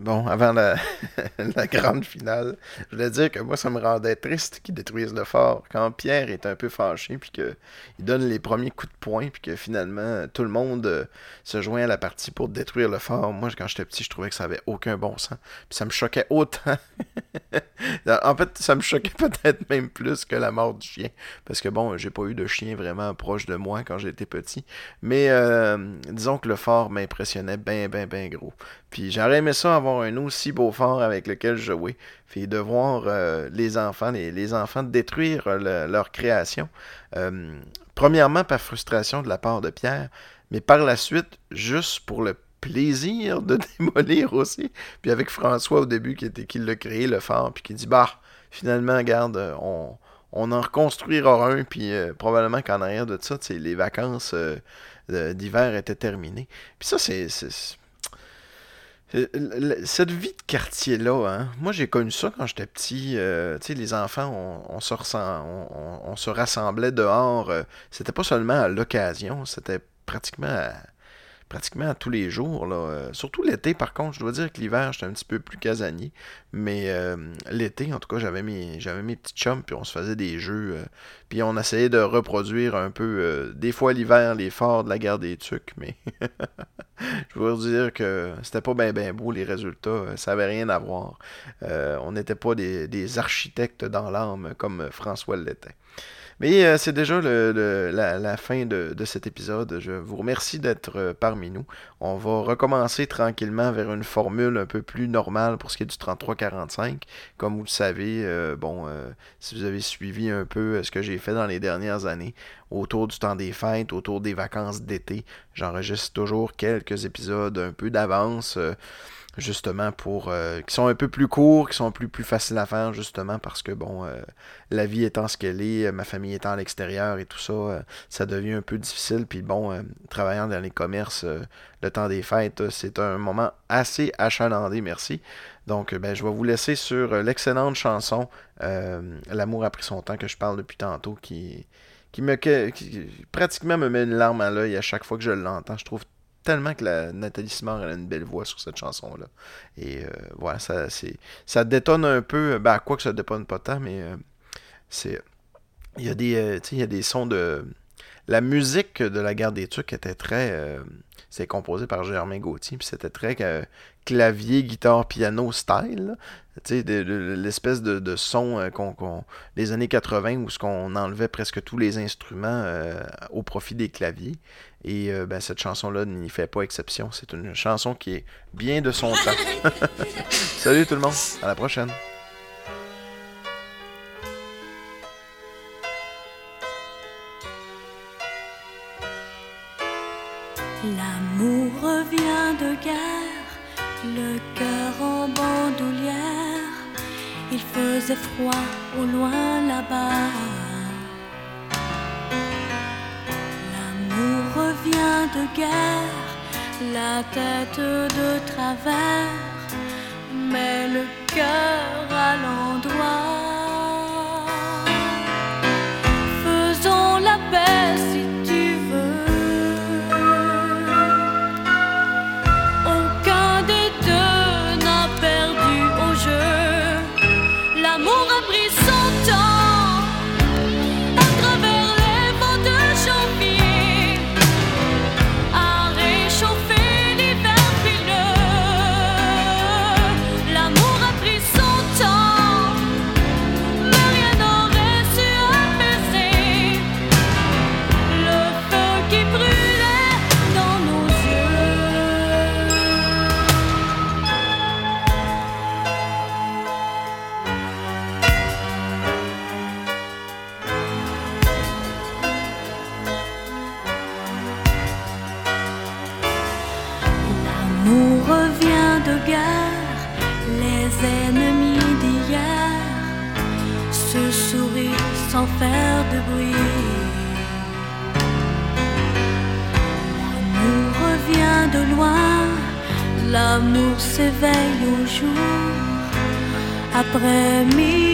Bon, avant la, grande finale, je voulais dire que moi, ça me rendait triste qu'ils détruisent le fort. Quand Pierre est un peu fâché, puis qu'il donne les premiers coups de poing, puis que finalement, tout le monde euh, se joint à la partie pour détruire le fort. Moi, quand j'étais petit, je trouvais que ça avait aucun bon sens. Puis ça me choquait autant. en fait, ça me choquait peut-être même plus que la mort du chien. Parce que bon, j'ai pas eu de chien vraiment proche de moi quand j'étais petit. Mais euh, disons que le fort m'impressionnait bien, bien, bien gros. Puis j'aurais aimé ça avoir un aussi beau fort avec lequel jouer. Puis de voir euh, les enfants, les, détruire leur création. Euh, premièrement, par frustration de la part de Pierre, mais par la suite, juste pour le plaisir de démolir aussi. Puis avec François au début qui, était, qui l'a créé, le fort, puis qui dit Bah, finalement, regarde, on, on en reconstruira un, puis probablement qu'en arrière de ça, les vacances d'hiver étaient terminées. Puis ça, c'est euh, cette vie de quartier-là, hein, moi j'ai connu ça quand j'étais petit. Euh, tu sais, les enfants, on, se on, se rassemblait dehors. Euh, c'était pas seulement à l'occasion, c'était pratiquement à, pratiquement tous les jours. Euh, surtout l'été, par contre, je dois dire que l'hiver, j'étais un petit peu plus casanier. Mais euh, l'été, en tout cas, j'avais mes, j'avais mes petits chums, puis on se faisait des jeux. Euh, puis on essayait de reproduire un peu, des fois l'hiver, les forts de la guerre des Tucs. Mais je veux dire que c'était pas bien ben beau les résultats. Ça avait rien à voir. on n'était pas des, des architectes dans l'âme comme François l'était. Mais euh, c'est déjà le, la, fin de, cet épisode. Je vous remercie d'être euh, parmi nous. On va recommencer tranquillement vers une formule un peu plus normale pour ce qui est du 33-45. Comme vous le savez, euh, bon, si vous avez suivi un peu ce que j'ai fait dans les dernières années, autour du temps des fêtes, autour des vacances d'été, j'enregistre toujours quelques épisodes un peu d'avance justement pour euh, qui sont un peu plus courts, qui sont plus plus faciles à faire justement parce que bon euh, la vie étant ce qu'elle est, ma famille étant à l'extérieur et tout ça, euh, ça devient un peu difficile puis bon travaillant dans les commerces le temps des fêtes, c'est un moment assez achalandé, merci. Donc ben je vais vous laisser sur l'excellente chanson L'amour a pris son temps que je parle depuis tantôt qui qui me qui, pratiquement me met une larme à l'œil à chaque fois que je l'entends. Je trouve tellement que la Nathalie Simard a une belle voix sur cette chanson-là. Et euh, voilà, ça, ça détonne un peu. Ben, quoi que ça détonne pas tant, mais euh, c'est. Il y, a des, euh, il y a des sons de. La musique de la guerre des Tucs était très. c'est composé par Germain Gauthier, puis c'était très clavier, guitare, piano style. Tu sais, l'espèce de, son qu'on, des années 80 où ce qu'on enlevait presque tous les instruments au profit des claviers. Et euh, ben, cette chanson-là n'y fait pas exception. C'est une chanson qui est bien de son temps. Salut tout le monde, à la prochaine. L'amour de le cœur en bandoulière. Il faisait froid au loin là-bas. revient de guerre, la tête de travers, mais le cœur à l'endroit. après midi.